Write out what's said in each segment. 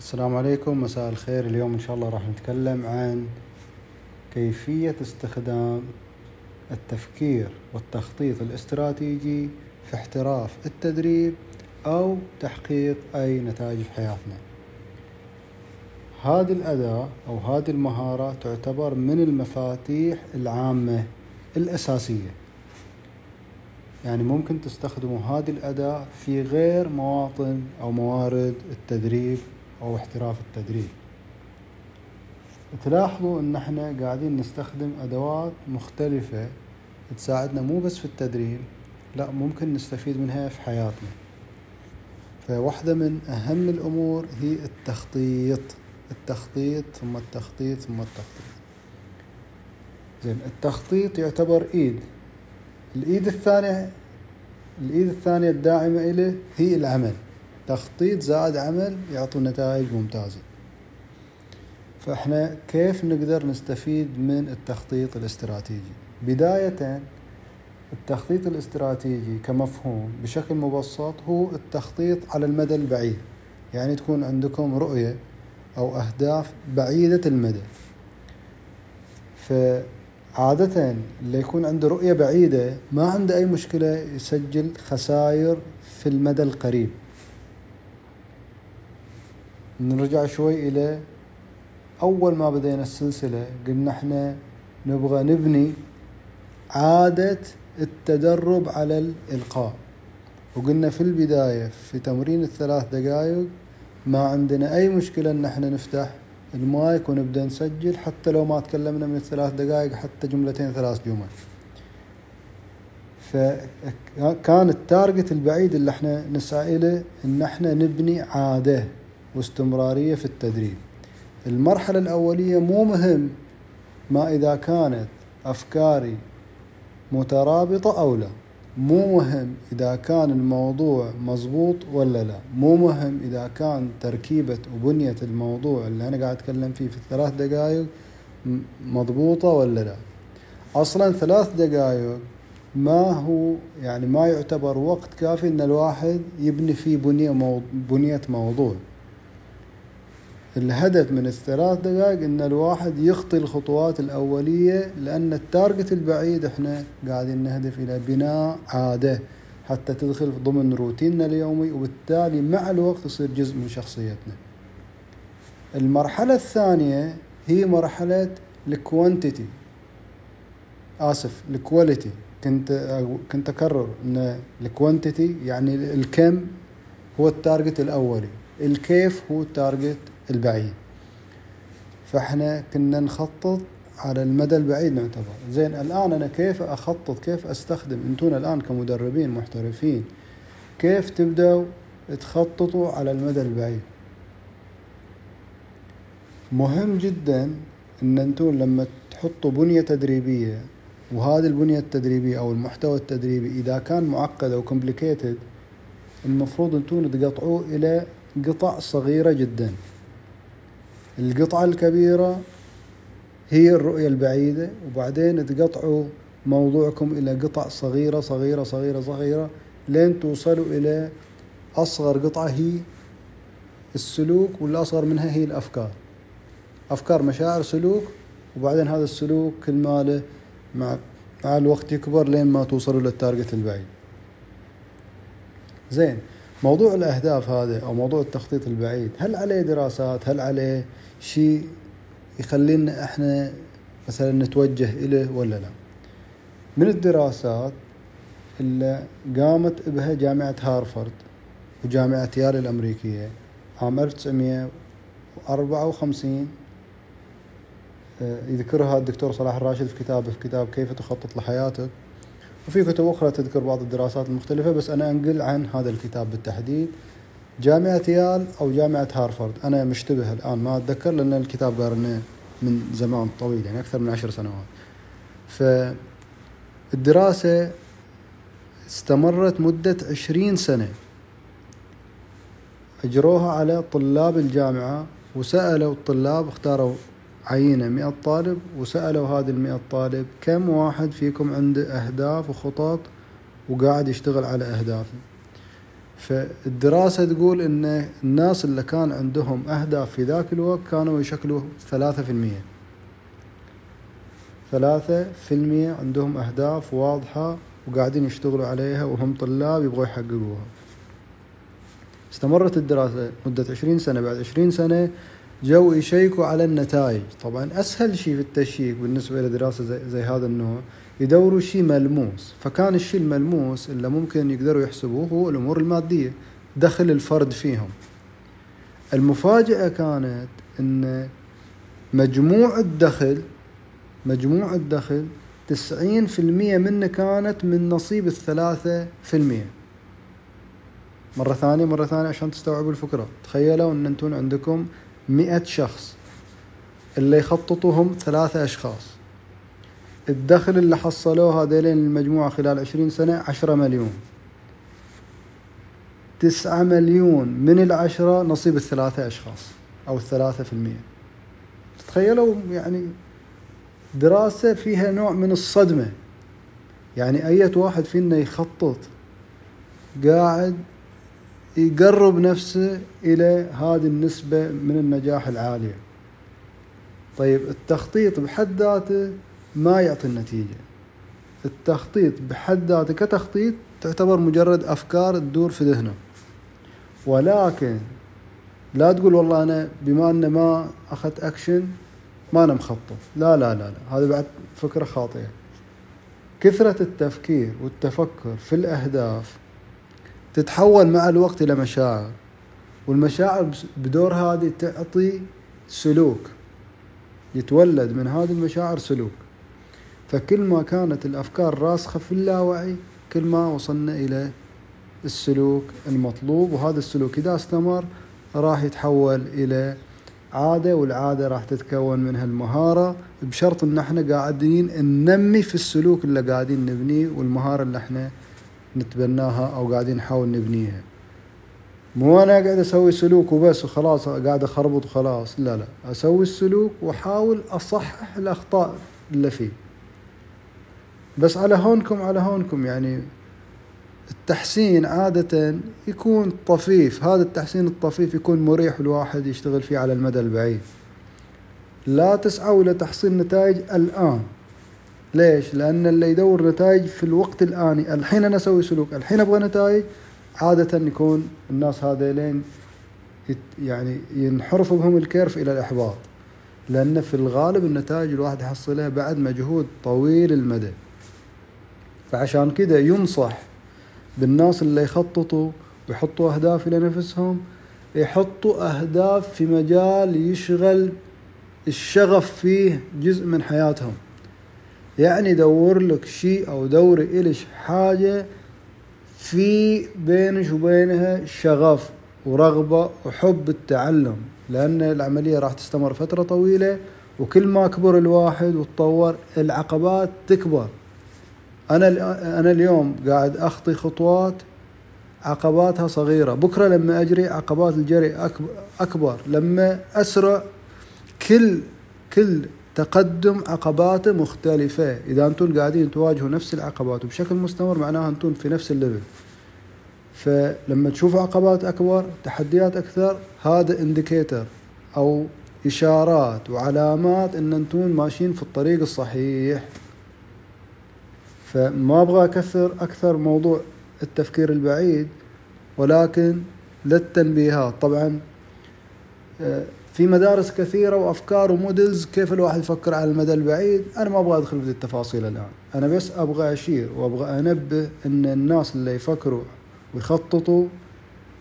السلام عليكم مساء الخير. اليوم إن شاء الله راح نتكلم عن كيفية استخدام التفكير والتخطيط الاستراتيجي في احتراف التدريب أو تحقيق أي نتائج في حياتنا. هذه الأداة أو هذه المهارة تعتبر من المفاتيح العامة الأساسية. يعني ممكن تستخدموا هذه الأداة في غير مواطن أو موارد التدريب أو احتراف التدريب. تلاحظوا إن إحنا قاعدين نستخدم أدوات مختلفة تساعدنا مو بس في التدريب لا ممكن نستفيد منها في حياتنا. فواحدة من أهم الأمور هي التخطيط. التخطيط ثم التخطيط ثم التخطيط. زين التخطيط يعتبر إيد. الإيد الثانية الإيد الثانية الداعمة له هي العمل. تخطيط زائد عمل يعطوا نتائج ممتازة. فإحنا كيف نقدر نستفيد من التخطيط الاستراتيجي؟ بداية التخطيط الاستراتيجي كمفهوم بشكل مبسط هو التخطيط على المدى البعيد. يعني تكون عندكم رؤية أو أهداف بعيدة المدى. فعادة اللي يكون عنده رؤية بعيدة ما عنده أي مشكلة يسجل خسائر في المدى القريب. نرجع شوي إلى أول ما بدينا السلسلة قلنا إحنا نبغى نبني عادة التدرب على الإلقاء. وقلنا في البداية في تمرين الثلاث دقائق ما عندنا أي مشكلة إن إحنا نفتح المايك ونبدأ نسجل حتى لو ما تكلمنا من الثلاث دقائق حتى جملتين ثلاث جمل. فكان التارجت البعيد اللي إحنا نسعى له إن إحنا نبني عادة. واستمرارية في التدريب. المرحلة الأولية مو مهم ما إذا كانت أفكاري مترابطة أو لا. مو مهم إذا كان الموضوع مزبوط ولا لا. مو مهم إذا كان تركيبة وبنية الموضوع اللي أنا قاعد أتكلم فيه في الثلاث دقائق مضبوطة ولا لا. أصلا ثلاث دقائق ما هو يعني ما يعتبر وقت كافي إن الواحد يبني فيه بنية, مو بنية موضوع. الهدف من الثلاث دقائق إن الواحد يخطي الخطوات الأولية لأن ال target البعيد إحنا قاعدين نهدف إلى بناء عادة حتى تدخل ضمن روتيننا اليومي وبالتالي مع الوقت تصير جزء من شخصيتنا. المرحلة الثانية هي مرحلة ال quantity. آسف ال quality. كنت كنت أكرر إن ال quantity يعني الكم هو ال target الأولي. الكيف هو ال target البعيد. فإحنا كنا نخطط على المدى البعيد نعتبر. زين الآن أنا كيف أخطط؟ كيف أستخدم؟ أنتون الآن كمدربين محترفين كيف تبدأوا تخططوا على المدى البعيد؟ مهم جدا أن أنتون لما تحطوا بنية تدريبية وهذه البنية التدريبية أو المحتوى التدريبي إذا كان معقد أو كومبليكيتد المفروض أنتون تقطعوه إلى قطع صغيرة جدا. القطعة الكبيرة هي الرؤية البعيدة وبعدين تقطعوا موضوعكم إلى قطع صغيرة صغيرة صغيرة صغيرة لين توصلوا إلى أصغر قطعة هي السلوك والأصغر منها هي الأفكار. أفكار مشاعر سلوك وبعدين هذا السلوك كل ماله مع مع الوقت يكبر لين ما توصلوا للتارجت البعيد. زين. موضوع الأهداف هذا أو موضوع التخطيط البعيد هل عليه دراسات؟ هل عليه شيء يخلينا إحنا مثلا نتوجه إليه ولا لا؟ من الدراسات اللي قامت بها جامعة هارفارد وجامعة يال الأمريكية عام 1954 آه، يذكرها الدكتور صلاح الراشد في كتابه في كتاب كيف تخطط لحياتك. وفي كتب أخرى تذكر بعض الدراسات المختلفة بس أنا أنقل عن هذا الكتاب بالتحديد. جامعة يال أو جامعة هارفارد. أنا مشتبه الآن ما أتذكر لأن الكتاب قارناه من زمان طويل يعني أكثر من عشر سنوات. فالدراسة استمرت مدة عشرين سنة. أجروها على طلاب الجامعة وسألوا الطلاب اختاروا عينة مئة طالب وسألوا هذه المئة طالب كم واحد فيكم عنده أهداف وخطط وقاعد يشتغل على أهدافه؟ فالدراسة تقول إن الناس اللي كان عندهم أهداف في ذاك الوقت كانوا يشكلوا ثلاثة في المية ثلاثة في المية عندهم أهداف واضحة وقاعدين يشتغلوا عليها وهم طلاب يبغوا يحققوها. استمرت الدراسة مدة عشرين سنة. بعد عشرين سنة جو يشيكوا على النتائج. طبعا أسهل شيء في التشيك بالنسبة لدراسة زي, زي هذا النوع يدوروا شيء ملموس. فكان الشيء الملموس اللي ممكن يقدروا يحسبوه هو الأمور المادية دخل الفرد فيهم. المفاجأة كانت أن مجموع الدخل مجموع الدخل تسعين في المية منه كانت من نصيب الثلاثة في المية. مرة ثانية مرة ثانية عشان تستوعبوا الفكرة. تخيلوا أن أنتم عندكم مئة شخص. اللي يخططوهم ثلاثة أشخاص. الدخل اللي حصلوه هذيلين المجموعة خلال عشرين سنة عشرة مليون. تسعة مليون من العشرة نصيب الثلاثة أشخاص أو الثلاثة في المية تخيلوا يعني دراسة فيها نوع من الصدمة. يعني أية واحد فينا يخطط قاعد يقرب نفسه إلى هذه النسبة من النجاح العالية طيب التخطيط بحد ذاته ما يعطي النتيجة. التخطيط بحد ذاته كتخطيط تعتبر مجرد أفكار تدور في ذهنه. ولكن لا تقول والله أنا بما أن ما أخذت أكشن ما أنا مخطط. لا لا لا لا. هذا بعد فكرة خاطئة. كثرة التفكير والتفكر في الأهداف تتحول مع الوقت إلى مشاعر. والمشاعر بدور هذه تعطي سلوك. يتولد من هذه المشاعر سلوك. فكل ما كانت الأفكار راسخة في اللاوعي كل ما وصلنا إلى السلوك المطلوب. وهذا السلوك إذا استمر راح يتحول إلى عادة والعادة راح تتكون منها المهارة بشرط إن إحنا قاعدين ننمي في السلوك اللي قاعدين نبنيه والمهارة اللي إحنا نتبناها أو قاعدين نحاول نبنيها. مو أنا قاعد أسوي سلوك وبس وخلاص قاعد أخربط وخلاص. لا لا. أسوي السلوك وأحاول أصحح الأخطاء اللي فيه. بس على هونكم على هونكم. يعني التحسين عادة يكون طفيف. هذا التحسين الطفيف يكون مريح الواحد يشتغل فيه على المدى البعيد. لا تسعوا لتحصيل نتائج الآن. ليش؟ لأن اللي يدور نتائج في الوقت الآني الحين أنا أسوي سلوك الحين أبغى نتائج عادة يكون الناس هذيلين يعني ينحرف بهم الكيرف إلى الإحباط. لأن في الغالب النتائج الواحد يحصلها بعد مجهود طويل المدى. فعشان كده ينصح بالناس اللي يخططوا ويحطوا أهداف لنفسهم يحطوا أهداف في مجال يشغل الشغف فيه جزء من حياتهم. يعني دور لك شيء أو دوري إلش حاجة في بينش وبينها شغف ورغبة وحب التعلم. لأن العملية راح تستمر فترة طويلة وكل ما كبر الواحد وتطور العقبات تكبر. أنا أنا اليوم قاعد أخطي خطوات عقباتها صغيرة. بكرة لما أجري عقبات الجري أكبر. لما أسرع كل كل تقدم عقباته مختلفة. إذا أنتم قاعدين تواجهوا نفس العقبات وبشكل مستمر معناها أنتم في نفس الليفل. فلما تشوفوا عقبات أكبر تحديات أكثر هذا indicator أو إشارات وعلامات أن أنتم ماشيين في الطريق الصحيح. فما أبغى أكثر أكثر موضوع التفكير البعيد ولكن للتنبيهات. طبعا آه، في مدارس كثيرة وأفكار و models كيف الواحد يفكر على المدى البعيد. أنا ما أبغى أدخل في التفاصيل الآن. أنا بس أبغى أشير وأبغى أنبه أن الناس اللي يفكروا ويخططوا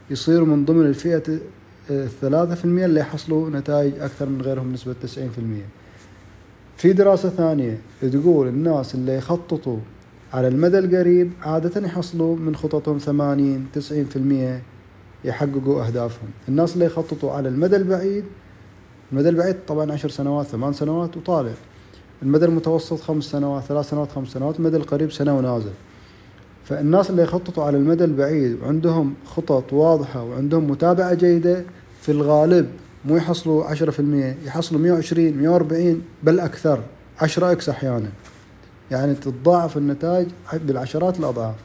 يصيروا من ضمن الفئة الثلاثة في المية اللي يحصلوا نتائج أكثر من غيرهم نسبة تسعين في المية. في دراسة ثانية تقول الناس اللي يخططوا على المدى القريب عادة يحصلوا من خططهم ثمانين تسعين في المية يحققوا أهدافهم. الناس اللي يخططوا على المدى البعيد المدى البعيد طبعا عشر سنوات ثمان سنوات وطالع. المدى المتوسط خمس سنوات ثلاث سنوات خمس سنوات المدى القريب سنة ونازل. فالناس اللي يخططوا على المدى البعيد وعندهم خطط واضحة وعندهم متابعة جيدة في الغالب مو يحصلوا عشرة في المية يحصلوا مية وعشرين مية وأربعين بل أكثر. عشرة إكس أحيانا. يعني تتضاعف النتائج بالعشرات الأضعاف.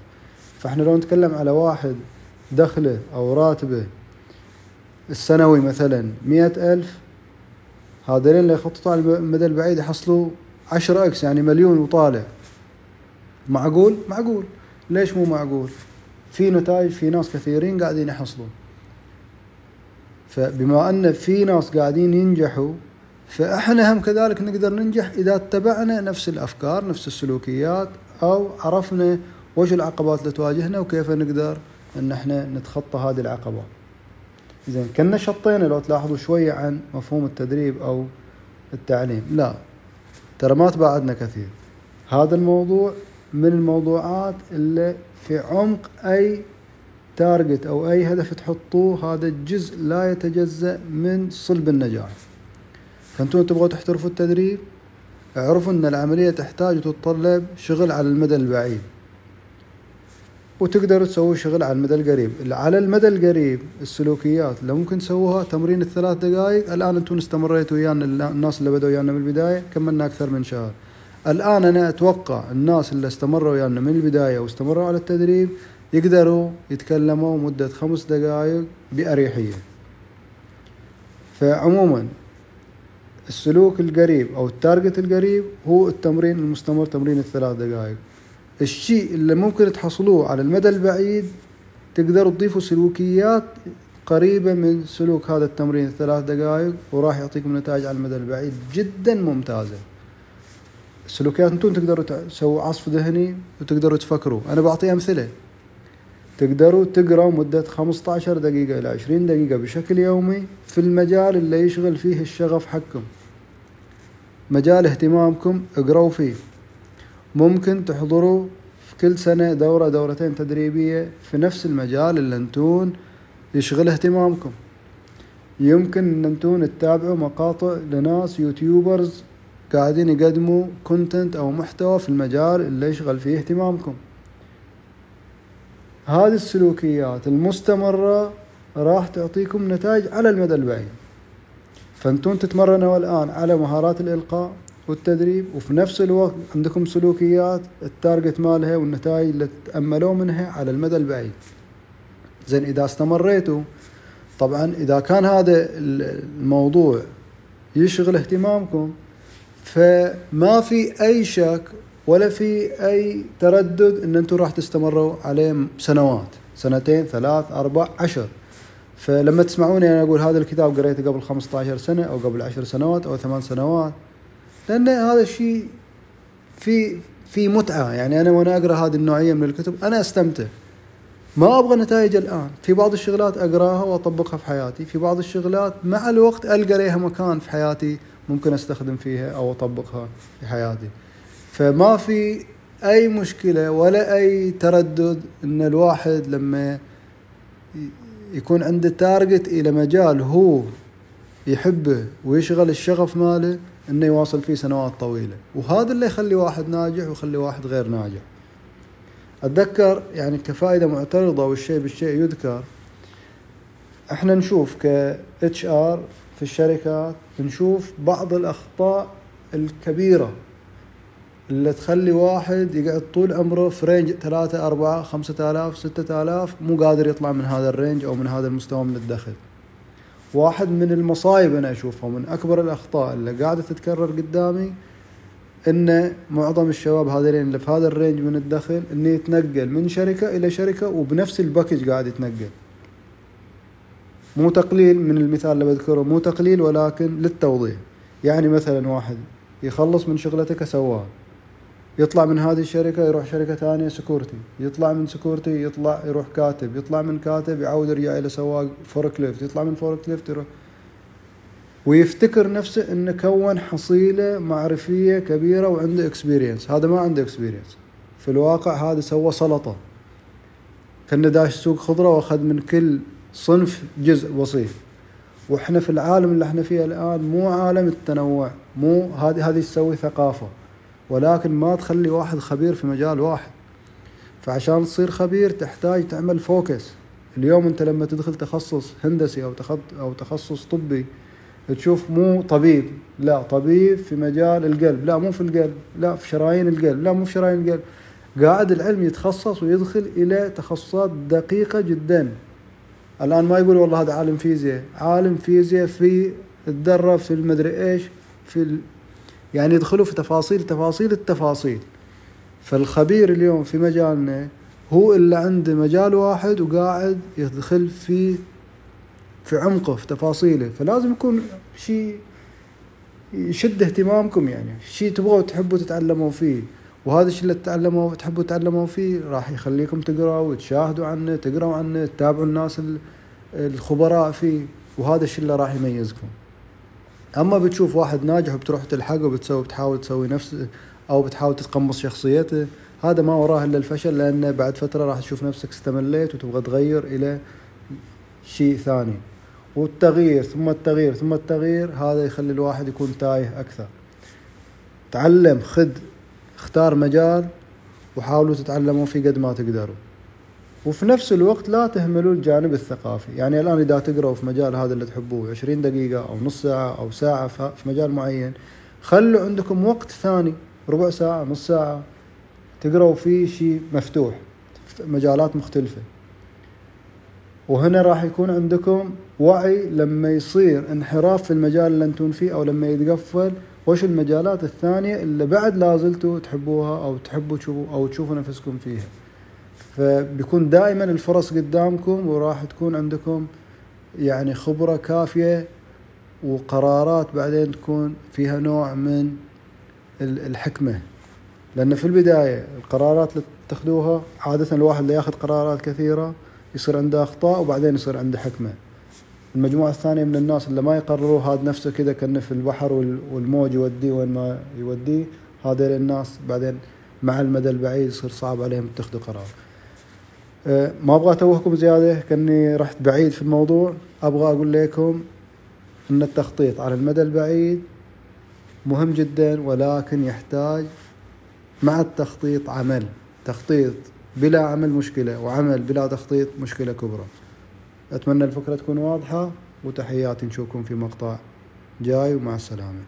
فإحنا لو نتكلم على واحد دخله أو راتبه السنوي مثلا مئة ألف هذين اللي يخططوا على المدى البعيد يحصلوا عشرة أكس يعني مليون وطالع معقول؟ معقول ليش مو معقول؟ في نتائج في ناس كثيرين قاعدين يحصلون فبما أن في ناس قاعدين ينجحوا فإحنا هم كذلك نقدر ننجح إذا اتبعنا نفس الأفكار نفس السلوكيات أو عرفنا وش العقبات اللي تواجهنا وكيف نقدر أن إحنا نتخطى هذه العقبات زين كنا شطينا لو تلاحظوا شوية عن مفهوم التدريب أو التعليم. لا ترى ما تباعدنا كثير. هذا الموضوع من الموضوعات اللي في عمق أي تارجت أو أي هدف تحطوه هذا الجزء لا يتجزأ من صلب النجاح. فأنتم تبغوا تحترفوا التدريب اعرفوا أن العملية تحتاج وتتطلب شغل على المدى البعيد. وتقدروا تسووا شغل على المدى القريب. على المدى القريب السلوكيات اللي ممكن تسووها تمرين الثلاث دقائق الآن أنتم استمريتوا ويانا الناس اللي بدأوا ويانا من البداية كملنا أكثر من شهر. الآن أنا أتوقع الناس اللي استمروا ويانا من البداية واستمروا على التدريب يقدروا يتكلموا مدة خمس دقائق بأريحية. فعموما السلوك القريب أو التارجت القريب هو التمرين المستمر تمرين الثلاث دقائق الشيء اللي ممكن تحصلوه على المدى البعيد تقدروا تضيفوا سلوكيات قريبة من سلوك هذا التمرين الثلاث دقائق وراح يعطيكم نتائج على المدى البعيد جدا ممتازة. السلوكيات أنتم تقدروا تسووا عصف ذهني وتقدروا تفكروا. أنا بعطي أمثلة. تقدروا تقرأوا مدة 15 دقيقة إلى 20 دقيقة بشكل يومي في المجال اللي يشغل فيه الشغف حقكم. مجال اهتمامكم اقرأوا فيه. ممكن تحضروا في كل سنة دورة دورتين تدريبية في نفس المجال اللي انتون يشغل اهتمامكم. يمكن إن انتون تتابعوا مقاطع لناس YouTubers قاعدين يقدموا content أو محتوى في المجال اللي يشغل فيه اهتمامكم. هذه السلوكيات المستمرة راح تعطيكم نتائج على المدى البعيد. فانتم تتمرنوا الآن على مهارات الإلقاء. والتدريب وفي نفس الوقت عندكم سلوكيات التارجت مالها والنتائج اللي تأملوا منها على المدى البعيد. زين إذا استمريتوا طبعا إذا كان هذا الموضوع يشغل اهتمامكم فما في أي شك ولا في أي تردد أن أنتم راح تستمروا عليه سنوات. سنتين ثلاث أربع عشر. فلما تسمعوني أنا أقول هذا الكتاب قريته قبل 15 سنة أو قبل عشر سنوات أو ثمان سنوات لأن هذا الشيء في في متعة. يعني أنا وأنا أقرأ هذه النوعية من الكتب أنا أستمتع. ما أبغى نتائج الآن. في بعض الشغلات أقراها وأطبقها في حياتي. في بعض الشغلات مع الوقت ألقى لها مكان في حياتي ممكن أستخدم فيها أو أطبقها في حياتي. فما في أي مشكلة ولا أي تردد أن الواحد لما يكون عنده target إلى مجال هو يحبه ويشغل الشغف ماله إنه يواصل فيه سنوات طويلة. وهذا اللي يخلي واحد ناجح ويخلي واحد غير ناجح. أتذكر يعني كفائدة معترضة والشيء بالشيء يذكر. إحنا نشوف ك HR في الشركات نشوف بعض الأخطاء الكبيرة اللي تخلي واحد يقعد طول عمره في range ثلاثة أربعة خمسة آلاف ستة آلاف مو قادر يطلع من هذا ال range أو من هذا المستوى من الدخل. واحد من المصايب أنا أشوفها من أكبر الأخطاء اللي قاعدة تتكرر قدامي إن معظم الشباب هذين اللي في هذا ال range من الدخل إنه يتنقل من شركة إلى شركة وبنفس ال package قاعد يتنقل. مو تقليل من المثال اللي بذكره مو تقليل ولكن للتوضيح. يعني مثلا واحد يخلص من شغلته كسواق. يطلع من هذه الشركة يروح شركة ثانية security يطلع من security يطلع يروح كاتب. يطلع من كاتب يعود يرجع إلى سواق forklift يطلع من forklift يروح. ويفتكر نفسه إنه كون حصيلة معرفية كبيرة وعنده experience هذا ما عنده experience في الواقع هذا سوى سلطة. كان داش سوق خضرة وأخذ من كل صنف جزء بسيط وإحنا في العالم اللي إحنا فيه الآن مو عالم التنوع. مو هذه هذه تسوي ثقافة. ولكن ما تخلي واحد خبير في مجال واحد. فعشان تصير خبير تحتاج تعمل focus. اليوم انت لما تدخل تخصص هندسي أو أو تخصص طبي تشوف مو طبيب لا طبيب في مجال القلب لا مو في القلب لا في شرايين القلب لا مو في شرايين القلب. قاعد العلم يتخصص ويدخل إلى تخصصات دقيقة جدا. الآن ما يقول والله هذا عالم فيزياء. عالم فيزياء في تدرب في المدري إيش في. يعني يدخلوا في تفاصيل تفاصيل التفاصيل. فالخبير اليوم في مجالنا هو اللي عنده مجال واحد وقاعد يدخل في في عمقه في تفاصيله. فلازم يكون شيء يشد اهتمامكم يعني. شيء تبغوا تحبوا تتعلموا فيه. وهذا الشيء اللي تتعلموا تحبوا تتعلموا فيه راح يخليكم تقرأوا وتشاهدوا عنه تقرأوا عنه تتابعوا الناس الخبراء فيه. وهذا الشيء اللي راح يميزكم. أما بتشوف واحد ناجح وبتروح تلحقه وبتسوي بتحاول تسوي نفس أو بتحاول تتقمص شخصيته هذا ما وراه إلا الفشل لأنه بعد فترة راح تشوف نفسك استمليت وتبغى تغير إلى شيء ثاني. والتغيير ثم التغيير ثم التغيير هذا يخلي الواحد يكون تايه أكثر. تعلم خذ اختار مجال وحاولوا تتعلموا فيه قد ما تقدروا. وفي نفس الوقت لا تهملوا الجانب الثقافي. يعني الآن إذا تقرأوا في مجال هذا اللي تحبوه 20 دقيقة أو نص ساعة أو ساعة في مجال معين خلوا عندكم وقت ثاني ربع ساعة نص ساعة تقرأوا فيه شيء مفتوح في مجالات مختلفة. وهنا راح يكون عندكم وعي لما يصير انحراف في المجال اللي أنتم فيه أو لما يتقفل. وش المجالات الثانية اللي بعد لازلتوا تحبوها أو تحبوا تشوفوا أو تشوفوا نفسكم فيها؟ فبيكون دائما الفرص قدامكم وراح تكون عندكم يعني خبرة كافية وقرارات بعدين تكون فيها نوع من الحكمة. لأن في البداية القرارات اللي تأخذوها عادة الواحد اللي يأخذ قرارات كثيرة يصير عنده أخطاء وبعدين يصير عنده حكمة. المجموعة الثانية من الناس اللي ما يقرروا هذا نفسه كذا كأنه في البحر والموج يوديه وين ما يوديه هذول الناس بعدين مع المدى البعيد يصير صعب عليهم يتخذوا قرار. ما أبغى أتوهكم زيادة كأني رحت بعيد في الموضوع. أبغى أقول لكم إن التخطيط على المدى البعيد مهم جدا ولكن يحتاج مع التخطيط عمل. تخطيط بلا عمل مشكلة وعمل بلا تخطيط مشكلة كبرى. أتمنى الفكرة تكون واضحة وتحياتي نشوفكم في مقطع جاي ومع السلامة.